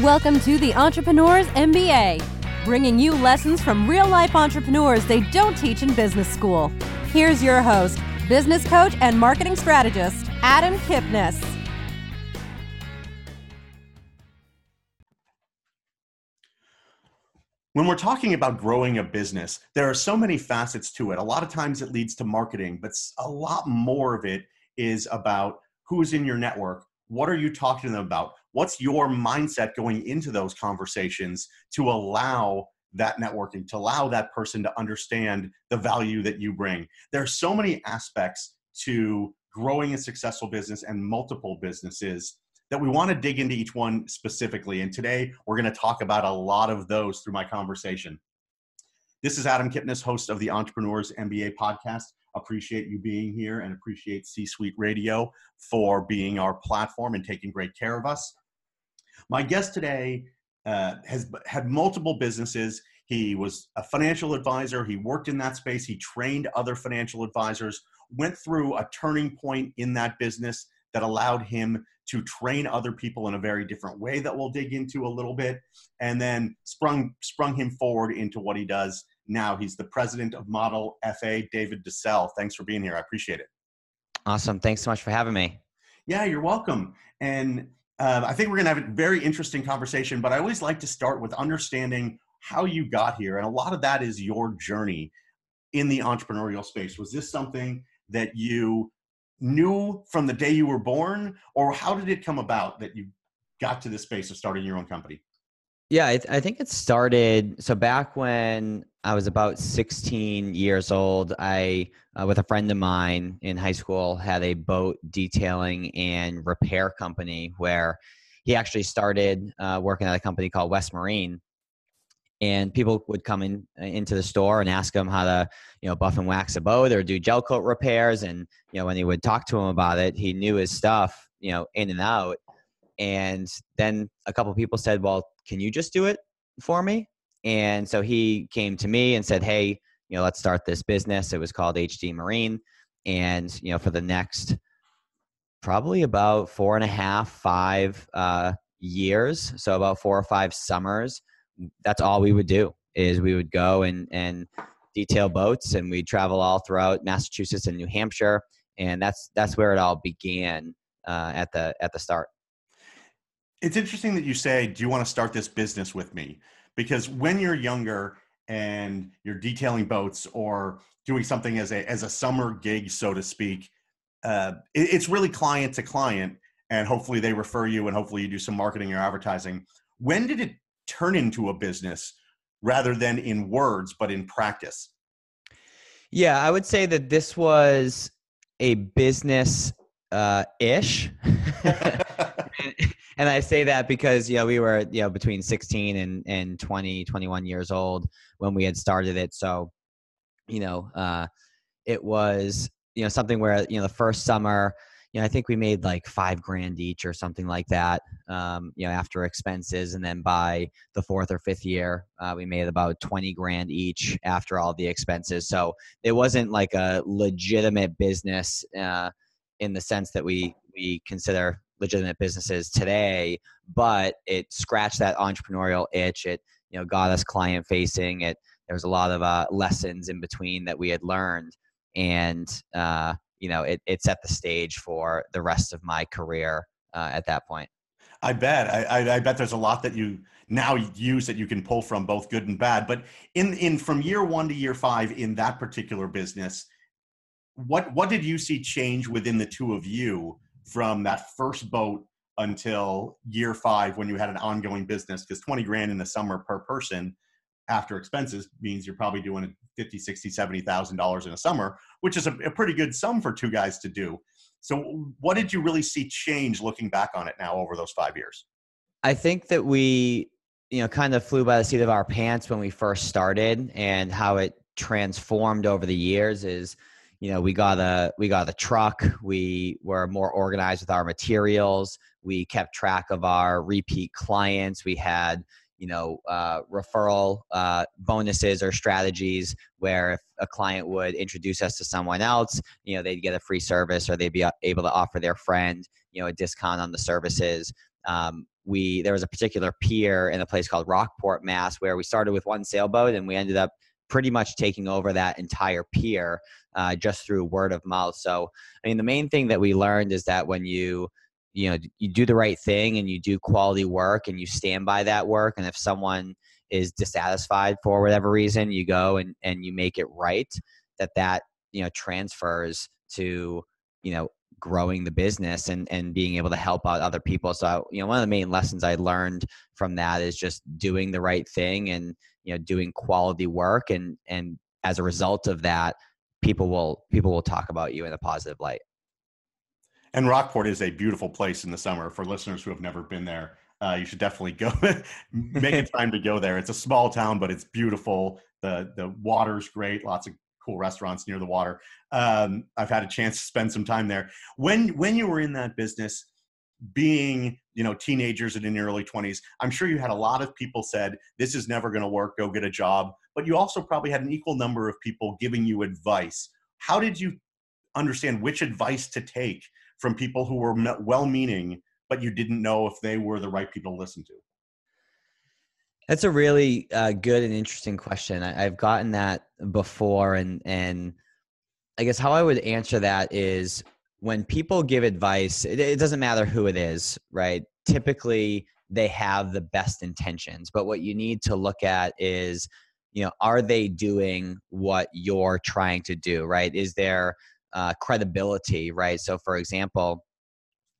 Welcome to the Entrepreneurs MBA, bringing you lessons from real life entrepreneurs they don't teach in business school. Here's your host, business coach and marketing strategist, Adam Kipnis. When we're talking about growing a business, there are so many facets to it. A lot of times it leads to marketing, but a lot more of it is about who's in your network. What are you talking to them about? What's your mindset going into those conversations to allow that networking, to allow that person to understand the value that you bring? There are so many aspects to growing a successful business and multiple businesses that we want to dig into each one specifically. And today we're going to talk about a lot of those through my conversation. This is Adam Kipnis, host of the Entrepreneurs MBA podcast. Appreciate you being here and appreciate C Suite Radio for being our platform and taking great care of us. My guest today uh, has had multiple businesses. He was a financial advisor. He worked in that space. He trained other financial advisors, went through a turning point in that business that allowed him to train other people in a very different way that we'll dig into a little bit and then sprung sprung him forward into what he does now he's the president of model fa david DeCelle. thanks for being here i appreciate it awesome thanks so much for having me yeah you're welcome and uh, i think we're going to have a very interesting conversation but i always like to start with understanding how you got here and a lot of that is your journey in the entrepreneurial space was this something that you knew from the day you were born, or how did it come about that you got to this space of starting your own company? Yeah, I, th- I, think it started. So back when I was about 16 years old, I, uh, with a friend of mine in high school, had a boat detailing and repair company where he actually started uh, working at a company called West Marine and people would come in uh, into the store and ask him how to you know buff and wax a boat or do gel coat repairs and you know when he would talk to him about it he knew his stuff you know in and out and then a couple people said well can you just do it for me and so he came to me and said hey you know let's start this business it was called hd marine and you know for the next probably about four and a half five uh, years so about four or five summers that's all we would do is we would go and and detail boats and we'd travel all throughout Massachusetts and New Hampshire and that's that's where it all began uh, at the at the start. It's interesting that you say, "Do you want to start this business with me?" Because when you're younger and you're detailing boats or doing something as a as a summer gig, so to speak, uh, it, it's really client to client, and hopefully they refer you, and hopefully you do some marketing or advertising. When did it turn into a business rather than in words but in practice yeah i would say that this was a business uh, ish and i say that because you know we were you know between 16 and and 20 21 years old when we had started it so you know uh it was you know something where you know the first summer you know, I think we made like five grand each or something like that, um, you know, after expenses. And then by the fourth or fifth year, uh, we made about 20 grand each after all the expenses. So it wasn't like a legitimate business uh, in the sense that we, we consider legitimate businesses today, but it scratched that entrepreneurial itch. It, you know, got us client facing. It, there was a lot of uh, lessons in between that we had learned. And, uh, you know, it, it set the stage for the rest of my career uh, at that point. I bet. I, I, I, bet there's a lot that you now use that you can pull from both good and bad. But in in from year one to year five in that particular business, what what did you see change within the two of you from that first boat until year five when you had an ongoing business? Because 20 grand in the summer per person after expenses means you're probably doing 50 60 70000 dollars in a summer which is a, a, pretty good sum for two guys to do so what did you really see change looking back on it now over those five years i think that we you know kind of flew by the seat of our pants when we first started and how it transformed over the years is you know we got a we got a truck we were more organized with our materials we kept track of our repeat clients we had you know uh, referral uh, bonuses or strategies where if a client would introduce us to someone else you know they'd get a free service or they'd be able to offer their friend you know a discount on the services. Um, we there was a particular pier in a place called Rockport, Mass, where we started with one sailboat and we ended up pretty much taking over that entire pier uh, just through word of mouth. So, I mean, the main thing that we learned is that when you you know you do the right thing and you do quality work and you stand by that work and if someone is dissatisfied for whatever reason you go and and you make it right that that you know transfers to you know growing the business and and being able to help out other people so you know one of the main lessons i learned from that is just doing the right thing and you know doing quality work and and as a result of that people will people will talk about you in a positive light and rockport is a beautiful place in the summer for listeners who have never been there uh, you should definitely go make a time to go there it's a small town but it's beautiful the the water's great lots of cool restaurants near the water. Um, I've had a chance to spend some time there. When when you were in that business, being you know teenagers and in your early 20s, I'm sure you had a lot of people said this is never going to work. Go get a job. But you also probably had an equal number of people giving you advice. How did you understand which advice to take from people who were well-meaning, but you didn't know if they were the right people to listen to? That's a really uh, good and interesting question. I, have gotten that before, and and I guess how I would answer that is when people give advice, it, it doesn't matter who it is, right? Typically, they have the best intentions, but what you need to look at is, you know, are they doing what you're trying to do, right? Is there uh, credibility, right? So, for example,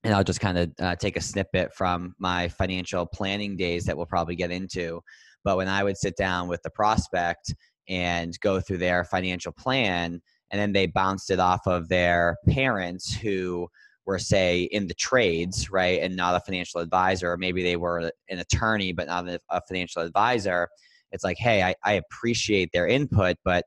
and I'll just kind of uh, take a snippet from my financial planning days that we'll probably get into. But when I would sit down with the prospect and go through their financial plan, and then they bounced it off of their parents who were, say, in the trades, right, and not a financial advisor, or maybe they were an attorney but not a financial advisor. It's like, hey, I, I appreciate their input, but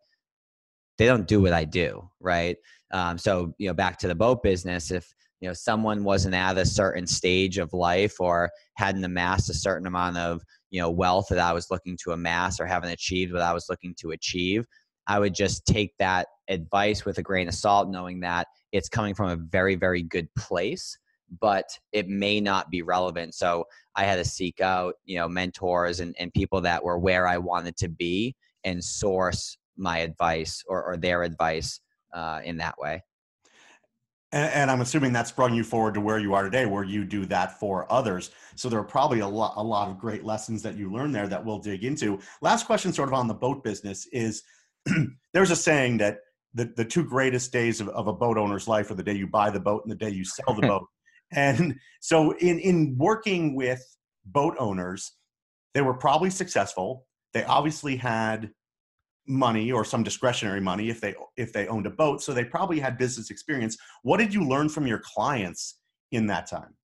they don't do what I do, right? Um, so, you know, back to the boat business, if you know someone wasn't at a certain stage of life or hadn't amassed a certain amount of you know wealth that I was looking to amass or haven't achieved what I was looking to achieve, I would just take that advice with a grain of salt, knowing that it's coming from a very very good place, but it may not be relevant. So I had to seek out you know mentors and, and people that were where I wanted to be and source my advice or, or their advice uh, in that way. And, and, I'm assuming that sprung you forward to where you are today, where you do that for others. So there are probably a lot, a lot of great lessons that you learned there that we'll dig into. Last question, sort of on the boat business, is there's a saying that the, the two greatest days of, of a boat owner's life are the day you buy the boat and the day you sell the boat. And so in, in working with boat owners, they were probably successful. They obviously had money or some discretionary money if they if they owned a boat. So they probably had business experience. What did you learn from your clients in that time?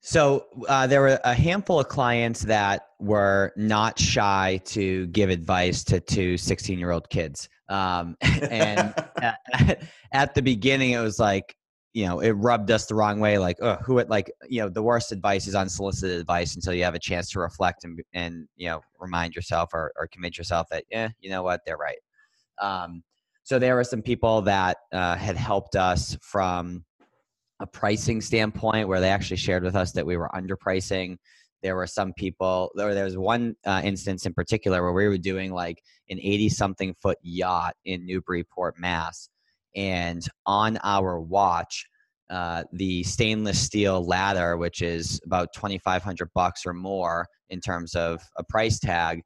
So uh, there were a handful of clients that were not shy to give advice to two 16 year old kids. Um, and at, at the beginning it was like you know it rubbed us the wrong way like oh who it like you know the worst advice is unsolicited advice until you have a chance to reflect and and you know remind yourself or, or convince yourself that yeah you know what? They're right. Um, so there were some people that uh, had helped us from a pricing standpoint where they actually shared with us that we were underpricing. There were some people or there was one uh, instance in particular where we were doing like an 80 something foot yacht in newburyport mass. And on our watch uh, the stainless steel ladder which is about 2500 bucks or more in terms of a price tag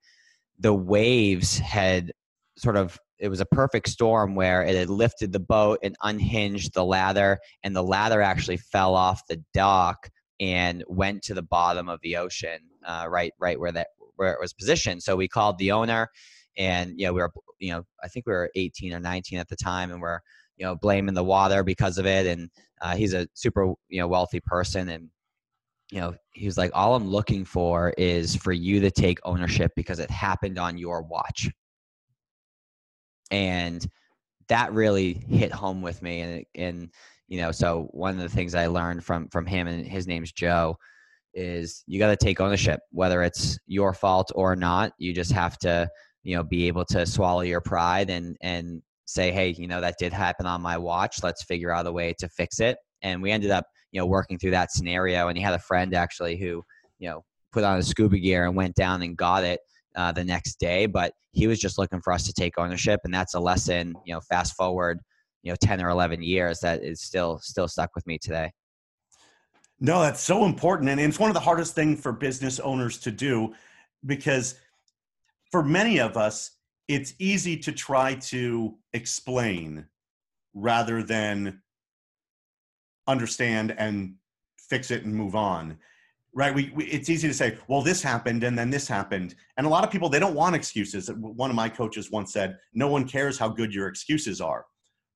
the waves had sort of it was a perfect storm where it had lifted the boat and unhinged the ladder and the ladder actually fell off the dock and went to the bottom of the ocean uh, right right where that where it was positioned. So we called the owner and you know we were you know i think we were 18 or 19 at the time and we're you know blaming the water because of it and uh, he's a super you know wealthy person and you know he was like all i'm looking for is for you to take ownership because it happened on your watch. And that really hit home with me and and you know so one of the things i learned from from him and his name's joe is you got to take ownership whether it's your fault or not. You just have to you know be able to swallow your pride and and say hey you know that did happen on my watch let's figure out a way to fix it. And we ended up you know working through that scenario and he had a friend actually who you know put on a scuba gear and went down and got it uh, the next day but he was just looking for us to take ownership and that's a lesson you know fast forward you know 10 or 11 years that is still still stuck with me today. No that's so important and it's one of the hardest things for business owners to do because for many of us it's easy to try to explain rather than understand and fix it and move on right? We, we, it's easy to say well this happened and then this happened. And a lot of people they don't want excuses. One of my coaches once said no one cares how good your excuses are.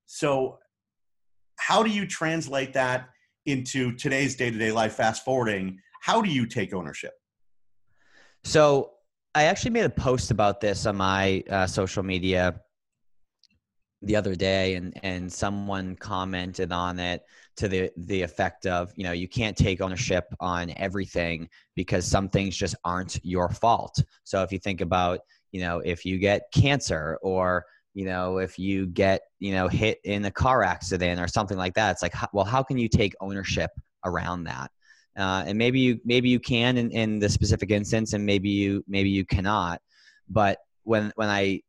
So how do you translate that into today's day-to-day life fast forwarding? How do you take ownership? So i actually made a post about this on my uh, social media the other day and and someone commented on it to the the effect of you know you can't take ownership on everything because some things just aren't your fault. So if you think about you know if you get cancer or you know if you get you know hit in a car accident or something like that it's like well how can you take ownership around that uh, and maybe you maybe you can in, in the specific instance and maybe you maybe you cannot. But when when i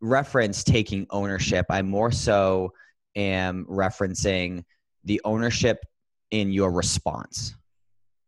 reference taking ownership i more so am referencing the ownership in your response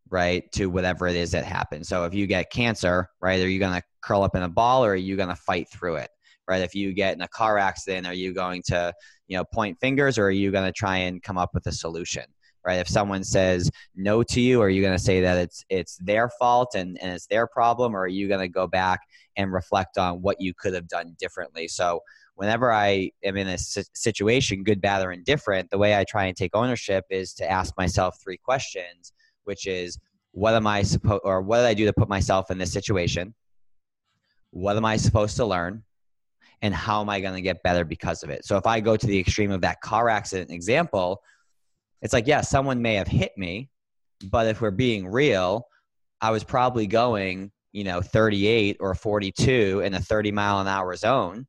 right to whatever it is that happens so if you get cancer right are you going to curl up in a ball or are you going to fight through it right? If you get in a car accident are you going to you know point fingers or are you going to try and come up with a solution right if someone says no to you are you going to say that it's it's their fault and, and it's their problem or are you going to go back and reflect on what you could have done differently so whenever I am in a situation, good, bad, or indifferent, the way I try and take ownership is to ask myself three questions, which is what am I supposed or what did I do to put myself in this situation? What am I supposed to learn? And how am I going to get better because of it? So if I go to the extreme of that car accident example, it's like, yeah, someone may have hit me, but if we're being real, I was probably going, you know, 38 or 42 in a 30 mile an hour zone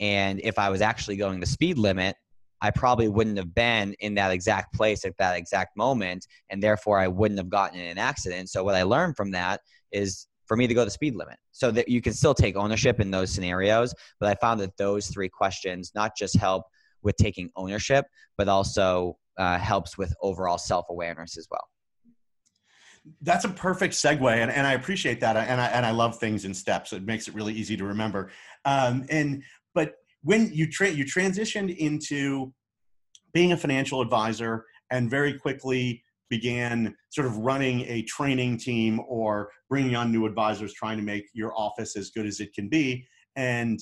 and if I was actually going the speed limit, I probably wouldn't have been in that exact place at that exact moment. And therefore, I wouldn't have gotten in an accident. So, what I learned from that is for me to go the speed limit so that you can still take ownership in those scenarios. But I found that those three questions not just help with taking ownership, but also uh, helps with overall self awareness as well. That's a perfect segue, and, and I appreciate that, and I and I love things in steps. It makes it really easy to remember. Um, and but when you tra- you transitioned into being a financial advisor and very quickly began sort of running a training team or bringing on new advisors trying to make your office as good as it can be and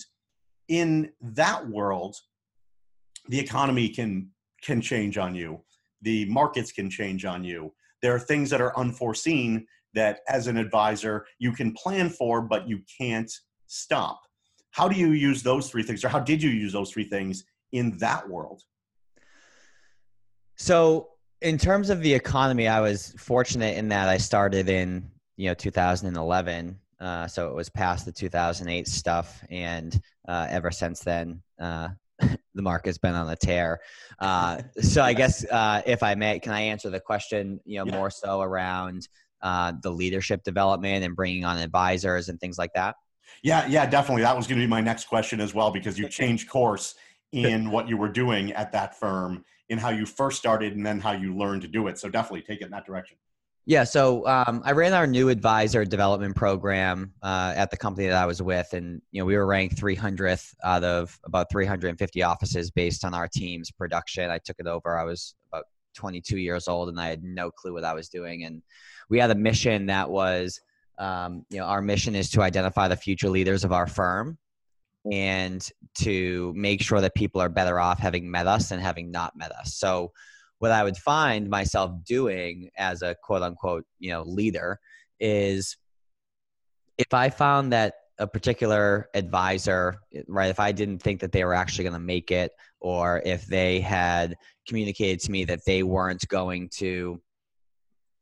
in that world the economy can can change on you the markets can change on you there are things that are unforeseen that as an advisor you can plan for but you can't stop how do you use those three things, or how did you use those three things in that world? So, in terms of the economy, I was fortunate in that I started in you know 2011. Uh, so it was past the 2008 stuff, and uh, ever since then, uh, the market's been on a tear. Uh, so I guess uh, if I may, can I answer the question? You know, yeah. more so around uh, the leadership development and bringing on advisors and things like that. Yeah, yeah, definitely. That was going to be my next question as well because you changed course in what you were doing at that firm, in how you first started, and then how you learned to do it. So definitely take it in that direction. Yeah, so um, I ran our new advisor development program uh, at the company that I was with, and you know we were ranked 300th out of about 350 offices based on our team's production. I took it over. I was about 22 years old, and I had no clue what I was doing. And we had a mission that was um, you know, our mission is to identify the future leaders of our firm and to make sure that people are better off having met us than having not met us. So, what I would find myself doing as a quote unquote, you know, leader is if I found that a particular advisor, right, if I didn't think that they were actually going to make it, or if they had communicated to me that they weren't going to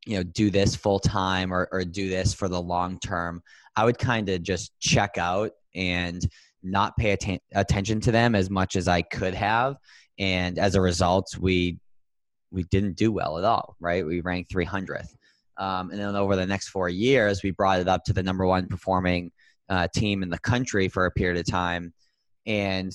you know do this full time or, or do this for the long term i would kind of just check out and not pay atten- attention to them as much as i could have. And as a result we we didn't do well at all, right? We ranked 300th. Um, and then over the next four years, we brought it up to the number one performing uh, team in the country for a period of time. And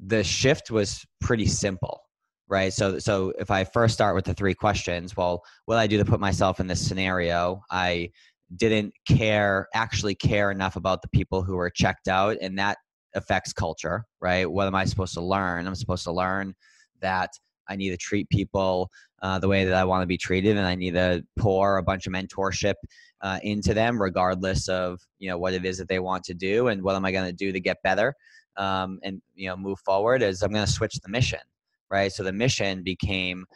the shift was pretty simple, right? So, so if I first start with the three questions, well, what I do to put myself in this scenario? I didn't care, actually care enough about the people who were checked out, and that affects culture, right? What am I supposed to learn? I'm supposed to learn that I need to treat people uh, the way that I want to be treated, and I need to pour a bunch of mentorship uh, into them, regardless of you know what it is that they want to do, and what am I going to do to get better um, and you know move forward. Is I'm going to switch the mission, right? So the mission became,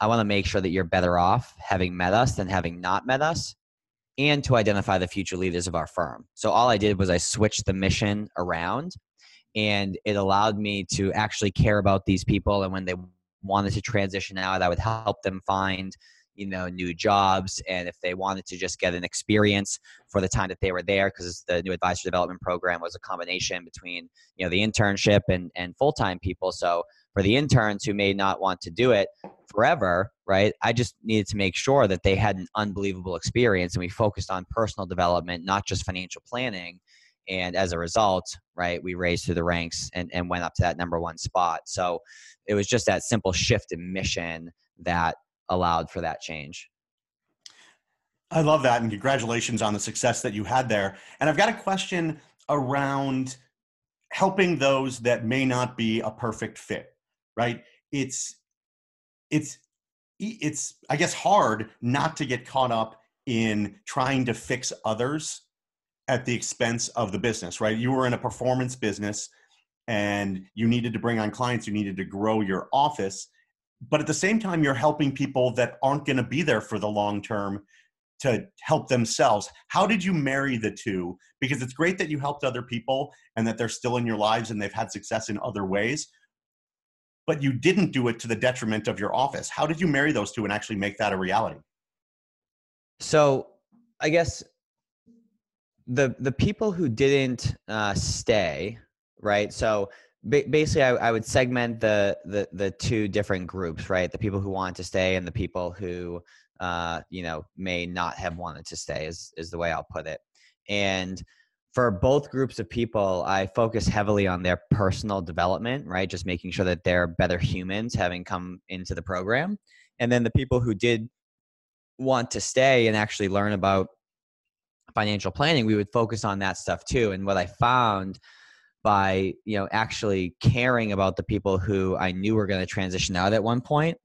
I want to make sure that you're better off having met us than having not met us, and to identify the future leaders of our firm. So all I did was I switched the mission around and it allowed me to actually care about these people and when they wanted to transition out i would help them find you know new jobs and if they wanted to just get an experience for the time that they were there because the new advisor development program was a combination between you know the internship and and full-time people. So for the interns who may not want to do it forever right i just needed to make sure that they had an unbelievable experience and we focused on personal development not just financial planning and as a result right we raised through the ranks and, and went up to that number one spot. So it was just that simple shift in mission that allowed for that change. I love that and congratulations on the success that you had there. And i've got a question around helping those that may not be a perfect fit right? It's it's it's i guess hard not to get caught up in trying to fix others at the expense of the business, right? You were in a performance business and you needed to bring on clients, you needed to grow your office. But at the same time, you're helping people that aren't going to be there for the long term to help themselves. How did you marry the two? Because it's great that you helped other people and that they're still in your lives and they've had success in other ways, but you didn't do it to the detriment of your office. How did you marry those two and actually make that a reality? So, I guess the the people who didn't uh, stay, right? So ba- basically, I, I, would segment the, the the two different groups, right? The people who want to stay and the people who uh, you know may not have wanted to stay is is the way I'll put it. And for both groups of people, I focus heavily on their personal development, right? Just making sure that they're better humans having come into the program. And then the people who did want to stay and actually learn about financial planning, we would focus on that stuff too. And what I found by you know actually caring about the people who I knew were going to transition out at one point,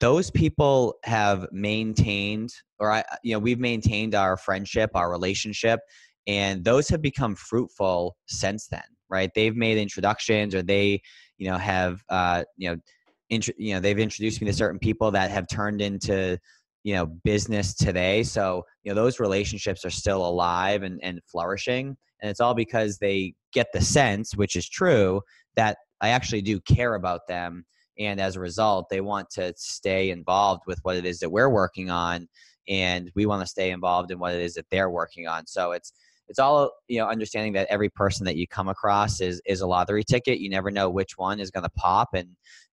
those people have maintained, or I you know we've maintained our friendship, our relationship, and those have become fruitful since then. Right? They've made introductions, or they you know have uh, you know. Int- you know they've introduced me to certain people that have turned into you know business today so you know those relationships are still alive and, and flourishing and it's all because they get the sense which is true that i actually do care about them and as a result they want to stay involved with what it is that we're working on and we want to stay involved in what it is that they're working on. So it's it's all you know understanding that every person that you come across is is a lottery ticket. You never know which one is going to pop and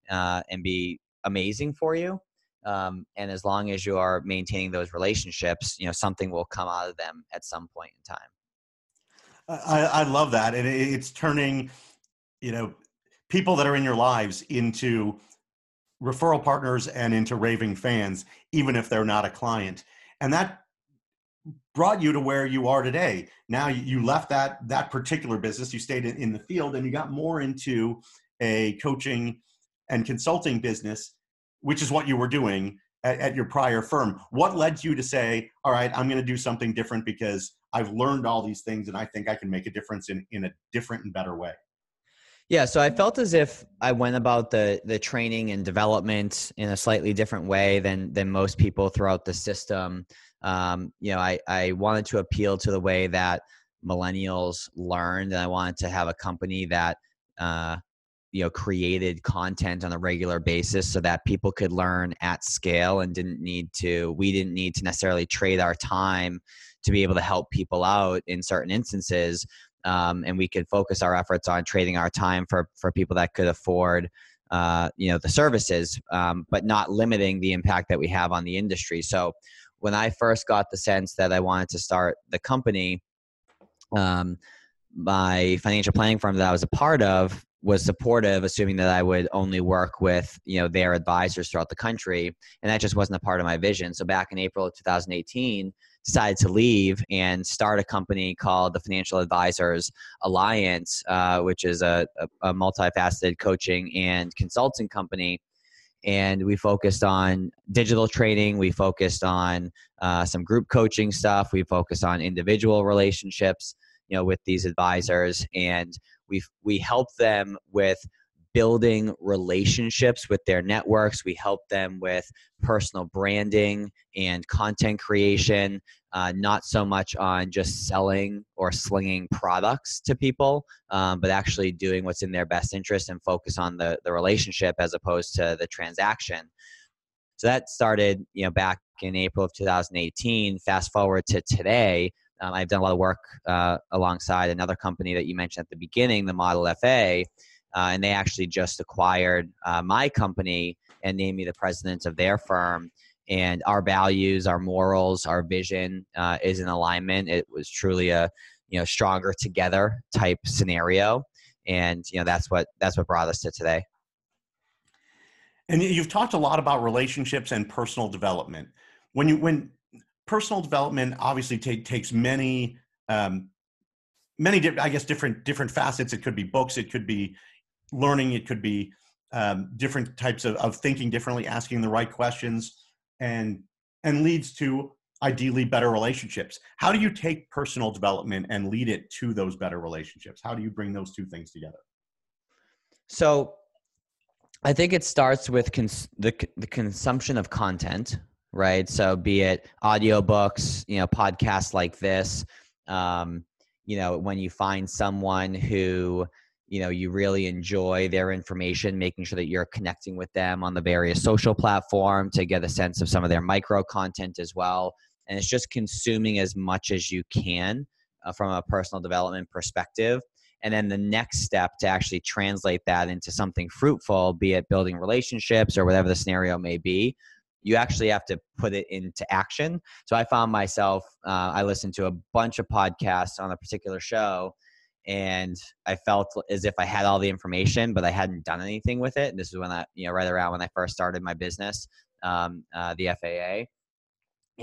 uh, and be amazing for you um, and as long as you are maintaining those relationships you know something will come out of them at some point in time. I, I love that and it's turning you know people that are in your lives into referral partners and into raving fans even if they're not a client and that brought you to where you are today. Now you left that that particular business you stayed in, in the field and you got more into a coaching and consulting business which is what you were doing at, at your prior firm. What led you to say, all right, I'm going to do something different because I've learned all these things and I think I can make a difference in, in a different and better way? Yeah, so I felt as if I went about the the training and development in a slightly different way than than most people throughout the system. Um, you know, I I wanted to appeal to the way that millennials learned, and I wanted to have a company that uh, you know created content on a regular basis so that people could learn at scale and didn't need to we didn't need to necessarily trade our time to be able to help people out in certain instances um, and we could focus our efforts on trading our time for for people that could afford uh, you know the services, um, but not limiting the impact that we have on the industry. So when I first got the sense that I wanted to start the company, um, my financial planning firm that I was a part of was supportive, assuming that I would only work with you know their advisors throughout the country, and that just wasn't a part of my vision. So back in April of 2018, decided to leave and start a company called the Financial Advisors Alliance, uh, which is a, a, a multifaceted coaching and consulting company. And we focused on digital training. We focused on uh, some group coaching stuff. We focused on individual relationships, you know, with these advisors, and we we help them with building relationships with their networks. We help them with personal branding and content creation, uh, not so much on just selling or slinging products to people, um, but actually doing what's in their best interest and focus on the, the relationship as opposed to the transaction. So that started, you know, back in April of 2018. Fast forward to today, um, I've done a lot of work uh, alongside another company that you mentioned at the beginning, the Model FA, uh, and they actually just acquired uh, my company and named me the president of their firm. And our values, our morals, our vision uh, is in alignment. It was truly a you know stronger together type scenario, and you know that's what that's what brought us to today. And you've talked a lot about relationships and personal development. When you when personal development obviously take, takes many um, many i guess different different facets. It could be books it could be learning it could be um, different types of, of thinking differently asking the right questions and and leads to ideally better relationships. How do you take personal development and lead it to those better relationships? How do you bring those two things together? So i think it starts with cons- the, the consumption of content right? So be it audiobooks you know podcasts like this um, you know when you find someone who you know you really enjoy their information making sure that you're connecting with them on the various social platform to get a sense of some of their micro content as well. And it's just consuming as much as you can uh, from a personal development perspective. And then the next step to actually translate that into something fruitful be it building relationships or whatever the scenario may be you actually have to put it into action so i found myself uh, i listened to a bunch of podcasts on a particular show and I felt as if I had all the information, but I hadn't done anything with it. And this is when I, you know, right around when I first started my business, um, uh, the FAA.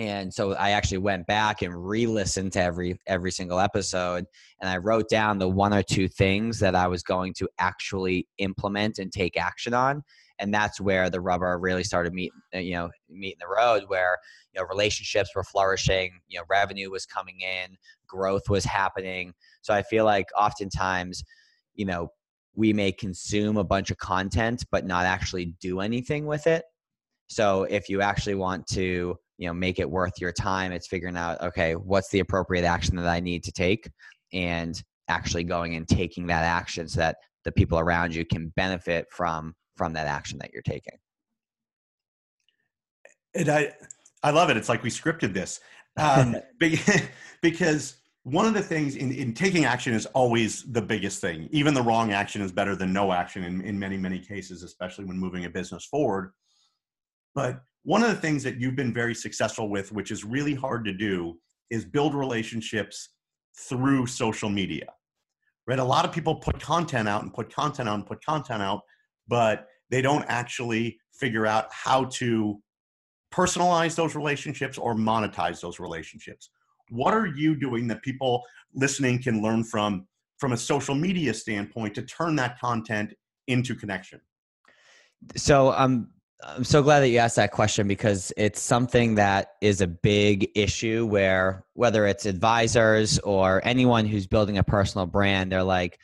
And so I actually went back and re-listened to every every single episode, and I wrote down the one or two things that I was going to actually implement and take action on. And that's where the rubber really started meeting, uh, you know, meeting the road. Where you know relationships were flourishing, you know, revenue was coming in, growth was happening so I feel like oftentimes, you know, we may consume a bunch of content but not actually do anything with it. So if you actually want to, you know, make it worth your time, it's figuring out, okay, what's the appropriate action that I need to take and actually going and taking that action so that the people around you can benefit from from that action that you're taking. And I I love it. It's like we scripted this. Um, because one of the things in, in taking action is always the biggest thing. Even the wrong action is better than no action in, in many, many cases, especially when moving a business forward. But one of the things that you've been very successful with, which is really hard to do, is build relationships through social media. Right? A lot of people put content out and put content out and put content out, but they don't actually figure out how to personalize those relationships or monetize those relationships. What are you doing that people listening can learn from from a social media standpoint to turn that content into connection? So um I'm so glad that you asked that question because it's something that is a big issue where whether it's advisors or anyone who's building a personal brand, they're like,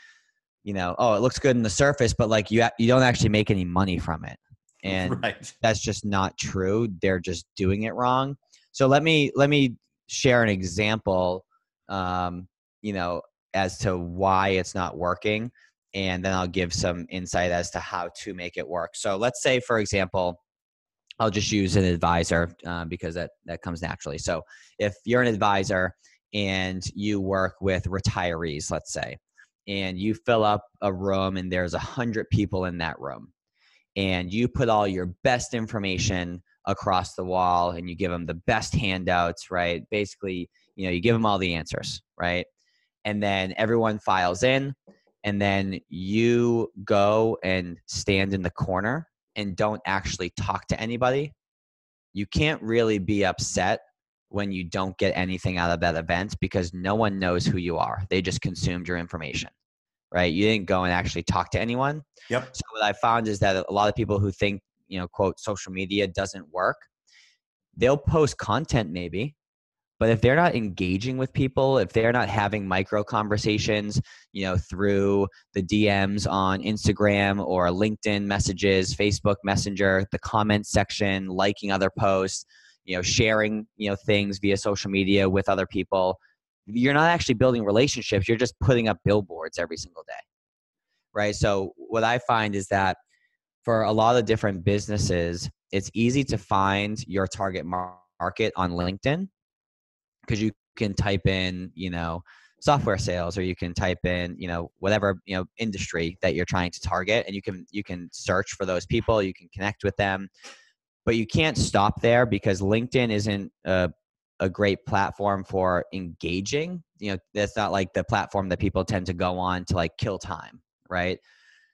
you know, oh, it looks good in the surface, but like you you don't actually make any money from it. And right. that's just not true. They're just doing it wrong. So let me let me share an example, um, you know, as to why it's not working, and then I'll give some insight as to how to make it work. So let's say, for example, I'll just use an advisor uh, because that that comes naturally. So if you're an advisor and you work with retirees, let's say, and you fill up a room and there's a hundred people in that room, and you put all your best information across the wall and you give them the best handouts, right? Basically, you know, you give them all the answers, right? And then everyone files in and then you go and stand in the corner and don't actually talk to anybody. You can't really be upset when you don't get anything out of that event because no one knows who you are. They just consumed your information, right? You didn't go and actually talk to anyone. Yep. So what I found is that a lot of people who think, you know, quote, social media doesn't work, they'll post content maybe, but if they're not engaging with people, if they're not having micro conversations, you know, through the DMs on Instagram or LinkedIn messages, Facebook Messenger, the comment section, liking other posts, you know sharing you know things via social media with other people you're not actually building relationships you're just putting up billboards every single day right? So what i find is that for a lot of different businesses it's easy to find your target market on linkedin because you can type in you know software sales or you can type in you know whatever you know industry that you're trying to target and you can you can search for those people you can connect with them but you can't stop there because linkedin isn't a, a great platform for engaging. You know that's not like the platform that people tend to go on to like kill time right?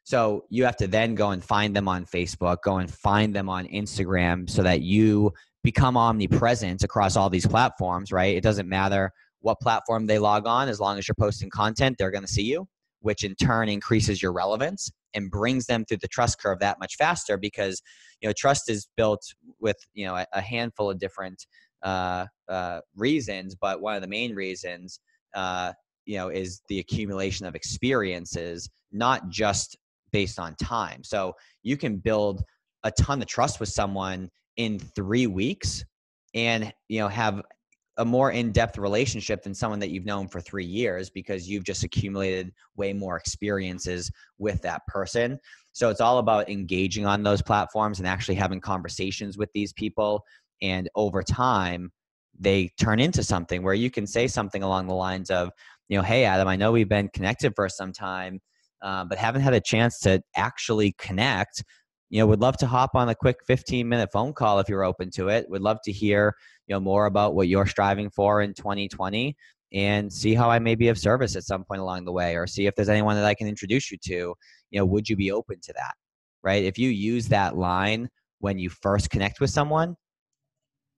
So you have to then go and find them on facebook go and find them on instagram so that you become omnipresent across all these platforms right? It doesn't matter what platform they log on as long as you're posting content they're going to see you which in turn increases your relevance and brings them through the trust curve that much faster because you know trust is built with you know a, a handful of different uh, uh, reasons but one of the main reasons uh, you know is the accumulation of experiences not just based on time. So you can build a ton of trust with someone in three weeks and you know have a more in-depth relationship than someone that you've known for three years because you've just accumulated way more experiences with that person. So it's all about engaging on those platforms and actually having conversations with these people. And over time they turn into something where you can say something along the lines of you know hey adam i know we've been connected for some time uh, but haven't had a chance to actually connect you know would love to hop on a quick 15 minute phone call if you're open to it. Would love to hear you know more about what you're striving for in 2020 and see how i may be of service at some point along the way or see if there's anyone that i can introduce you to you know would you be open to that right? If you use that line when you first connect with someone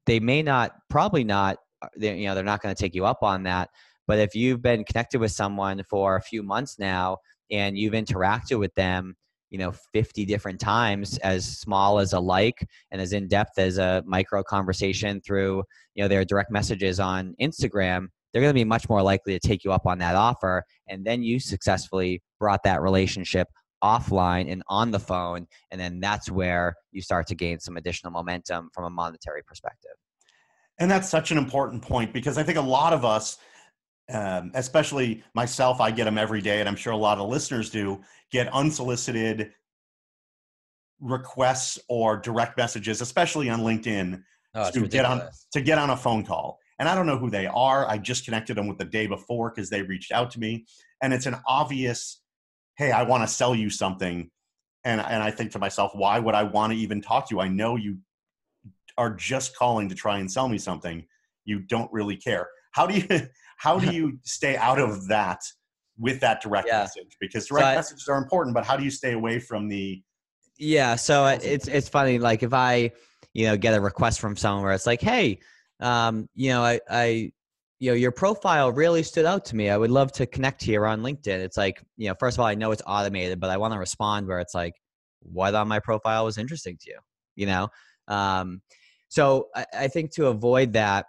they may not probably not uh, you know they're not going to take you up on that. But if you've been connected with someone for a few months now and you've interacted with them you know 50 different times as small as a like and as in depth as a micro conversation through you know their direct messages on instagram they're going to be much more likely to take you up on that offer. And then you successfully brought that relationship offline and on the phone and then that's where you start to gain some additional momentum from a monetary perspective. And that's such an important point because i think a lot of us um, especially myself i get them every day and i'm sure a lot of listeners do get unsolicited requests or direct messages especially on linkedin oh, to get on to get on a phone call and i don't know who they are i just connected them with the day before because they reached out to me and it's an obvious hey, I want to sell you something. And, and I think to myself, why would I want to even talk to you? I know you are just calling to try and sell me something. You don't really care. How do you how do you stay out of that with that direct yeah. message? Because direct so I, messages are important, but how do you stay away from the Yeah, so it's it's funny like if I, you know, get a request from someone where it's like, "Hey, um, you know, I I you know your profile really stood out to me. I would love to connect here on linkedin. It's like you know first of all i know it's automated but i want to respond where it's like what on my profile was interesting to you? You know? Um, so I, I, think to avoid that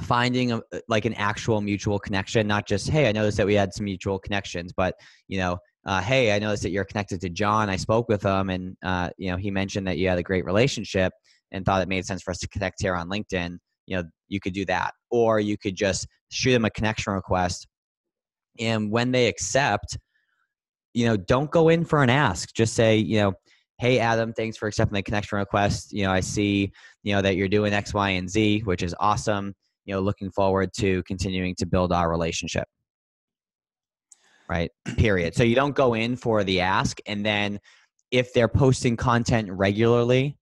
finding a, like an actual mutual connection not just hey i noticed that we had some mutual connections but you know uh, hey i noticed that you're connected to john. I spoke with him and uh, you know he mentioned that you had a great relationship and thought it made sense for us to connect here on linkedin you know you could do that. Or you could just shoot them a connection request and when they accept you know don't go in for an ask. Just say you know hey adam thanks for accepting the connection request. You know i see you know that you're doing x y and z which is awesome you know looking forward to continuing to build our relationship right period so you don't go in for the ask and then if they're posting content regularly,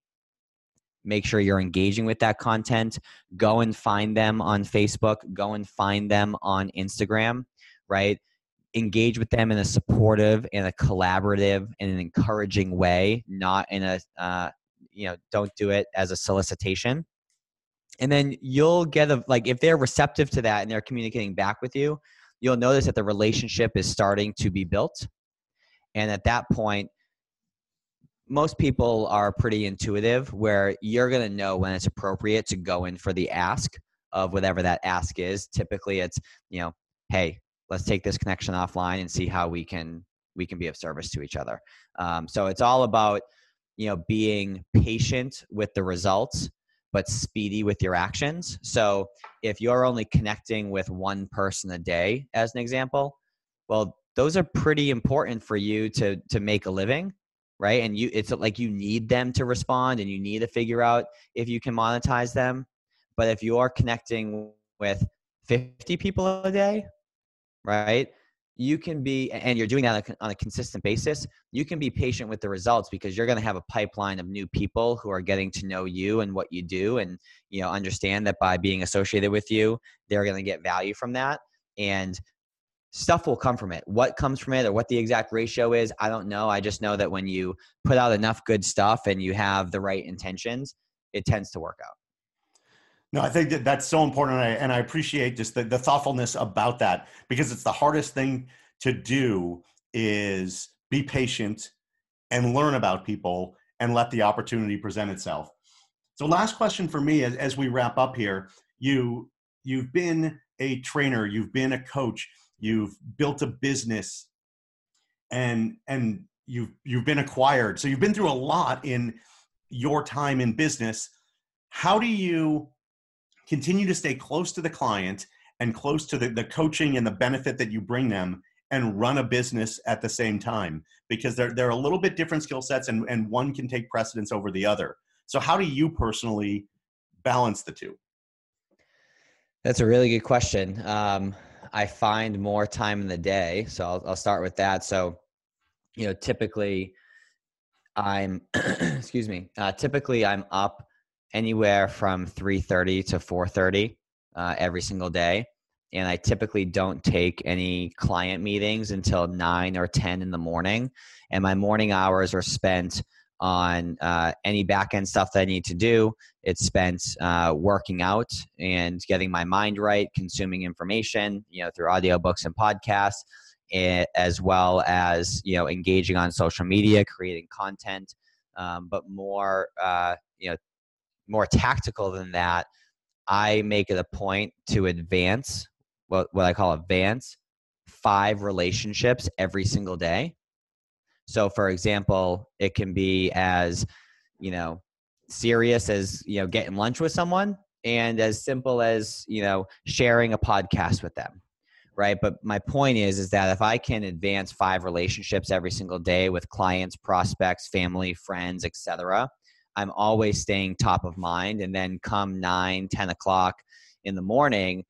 make sure you're engaging with that content. Go and find them on Facebook, go and find them on Instagram, right? Engage with them in a supportive, in a collaborative, in an encouraging way, not in a, uh, you know, don't do it as a solicitation. And then you'll get a, like, if they're receptive to that and they're communicating back with you, you'll notice that the relationship is starting to be built. And at that point, most people are pretty intuitive where you're going to know when it's appropriate to go in for the ask of whatever that ask is typically it's you know hey let's take this connection offline and see how we can we can be of service to each other um, so it's all about you know being patient with the results but speedy with your actions so if you're only connecting with one person a day as an example well those are pretty important for you to to make a living right? And you it's like you need them to respond and you need to figure out if you can monetize them. But if you are connecting with 50 people a day, right? You can be, and you're doing that on a consistent basis. You can be patient with the results because you're going to have a pipeline of new people who are getting to know you and what you do, and you know understand that by being associated with you, they're going to get value from that. And stuff will come from it. What comes from it or what the exact ratio is, I don't know. I just know that when you put out enough good stuff and you have the right intentions, it tends to work out. No, I think that that's so important. And I, and I appreciate just the, the thoughtfulness about that because it's the hardest thing to do is be patient and learn about people and let the opportunity present itself. So last question for me as, as we wrap up here, you, you've been a trainer, you've been a coach, you've built a business and and you've you've been acquired so you've been through a lot in your time in business how do you continue to stay close to the client and close to the, the coaching and the benefit that you bring them and run a business at the same time because they're, they're a little bit different skill sets and, and one can take precedence over the other so how do you personally balance the two that's a really good question um, I find more time in the day. So I'll, I'll start with that. So, you know, typically I'm, excuse me, uh, typically I'm up anywhere from 3.30 to 4.30 uh, every single day. And I typically don't take any client meetings until 9 or 10 in the morning. And my morning hours are spent – on uh, any back end stuff that I need to do. It's spent uh, working out and getting my mind right, consuming information, you know, through audiobooks and podcasts, as well as you know, engaging on social media, creating content. Um, but more, uh, you know, more tactical than that, I make it a point to advance what what I call advance five relationships every single day so, for example, it can be as, you know, serious as, you know, getting lunch with someone and as simple as, you know, sharing a podcast with them. Right. But my point is, is that if I can advance five relationships every single day with clients, prospects, family, friends, etc., I'm always staying top of mind. And then come nine, 10 o'clock in the morning,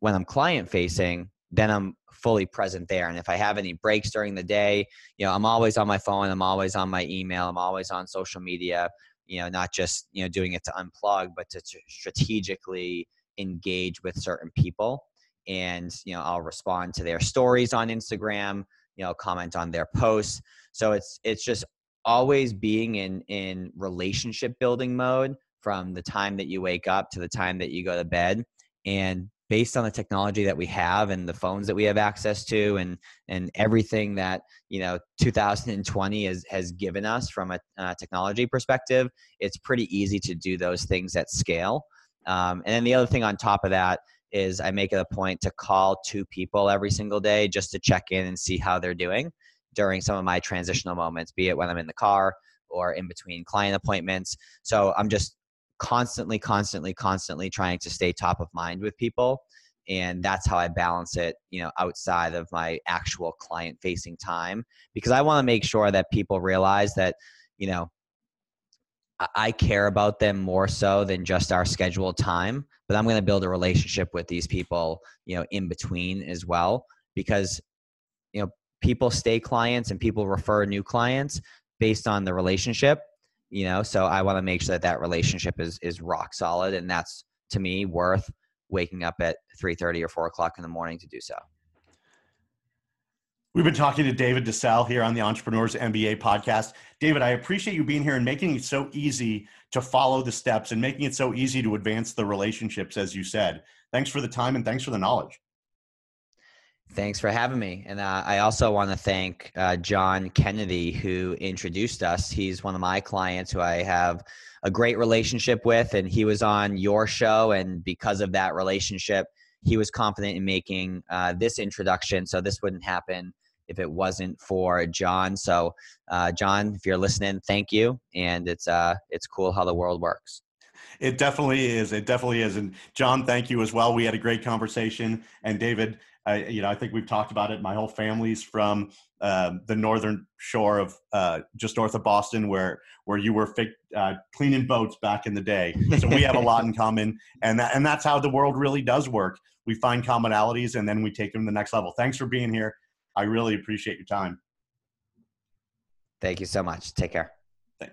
when I'm client facing, then I'm fully present there. And if I have any breaks during the day, you know, I'm always on my phone, I'm always on my email, I'm always on social media, you know, not just, you know, doing it to unplug, but to strategically engage with certain people. And, you know, I'll respond to their stories on Instagram, you know, comment on their posts. So it's it's just always being in in relationship building mode from the time that you wake up to the time that you go to bed. And based on the technology that we have and the phones that we have access to and and everything that you know 2020 has has given us from a uh, technology perspective it's pretty easy to do those things at scale. Um, and then the other thing on top of that is i make it a point to call two people every single day just to check in and see how they're doing during some of my transitional moments be it when i'm in the car or in between client appointments. So i'm just constantly, constantly, constantly trying to stay top of mind with people. And that's how I balance it, you know, outside of my actual client facing time. Because I want to make sure that people realize that, you know, I care about them more so than just our scheduled time, but I'm going to build a relationship with these people, you know, in between as well. Because, people stay clients and people refer new clients based on the relationship you know so i want to make sure that that relationship is is rock solid and that's to me worth waking up at 3.30 or 4 o'clock in the morning to do so We've been talking to David DeCelle here on the Entrepreneurs MBA podcast. David, I appreciate you being here and making it so easy to follow the steps and making it so easy to advance the relationships, as you said. Thanks for the time and thanks for the knowledge. Thanks for having me. And uh, I also want to thank uh, John Kennedy, who introduced us. He's one of my clients who I have a great relationship with, and he was on your show. And because of that relationship, he was confident in making uh, this introduction. So this wouldn't happen if it wasn't for John. So, uh, John, if you're listening, thank you. And it's uh, it's cool how the world works. It definitely is. It definitely is. And John, thank you as well. We had a great conversation. And David, I, you know, I think we've talked about it. My whole family's from uh, the northern shore of uh, just north of Boston, where where you were fi- uh, cleaning boats back in the day. So we have a lot in common, and that, and that's how the world really does work. We find commonalities, and then we take them to the next level. Thanks for being here. I really appreciate your time. Thank you so much. Take care.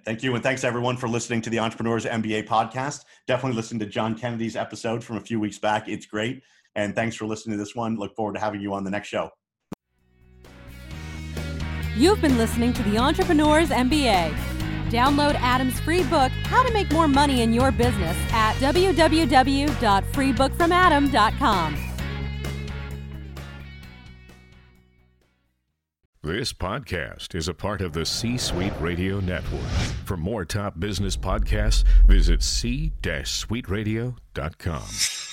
Thank you. And thanks everyone for listening to the Entrepreneurs MBA podcast. Definitely listen to John Kennedy's episode from a few weeks back. It's great. And thanks for listening to this one. Look forward to having you on the next show. You've been listening to the Entrepreneurs MBA. Download Adam's free book, How to Make More Money in Your Business, at www.freebookfromadam.com. This podcast is a part of the C Suite Radio Network. For more top business podcasts, visit c-suiteradio.com.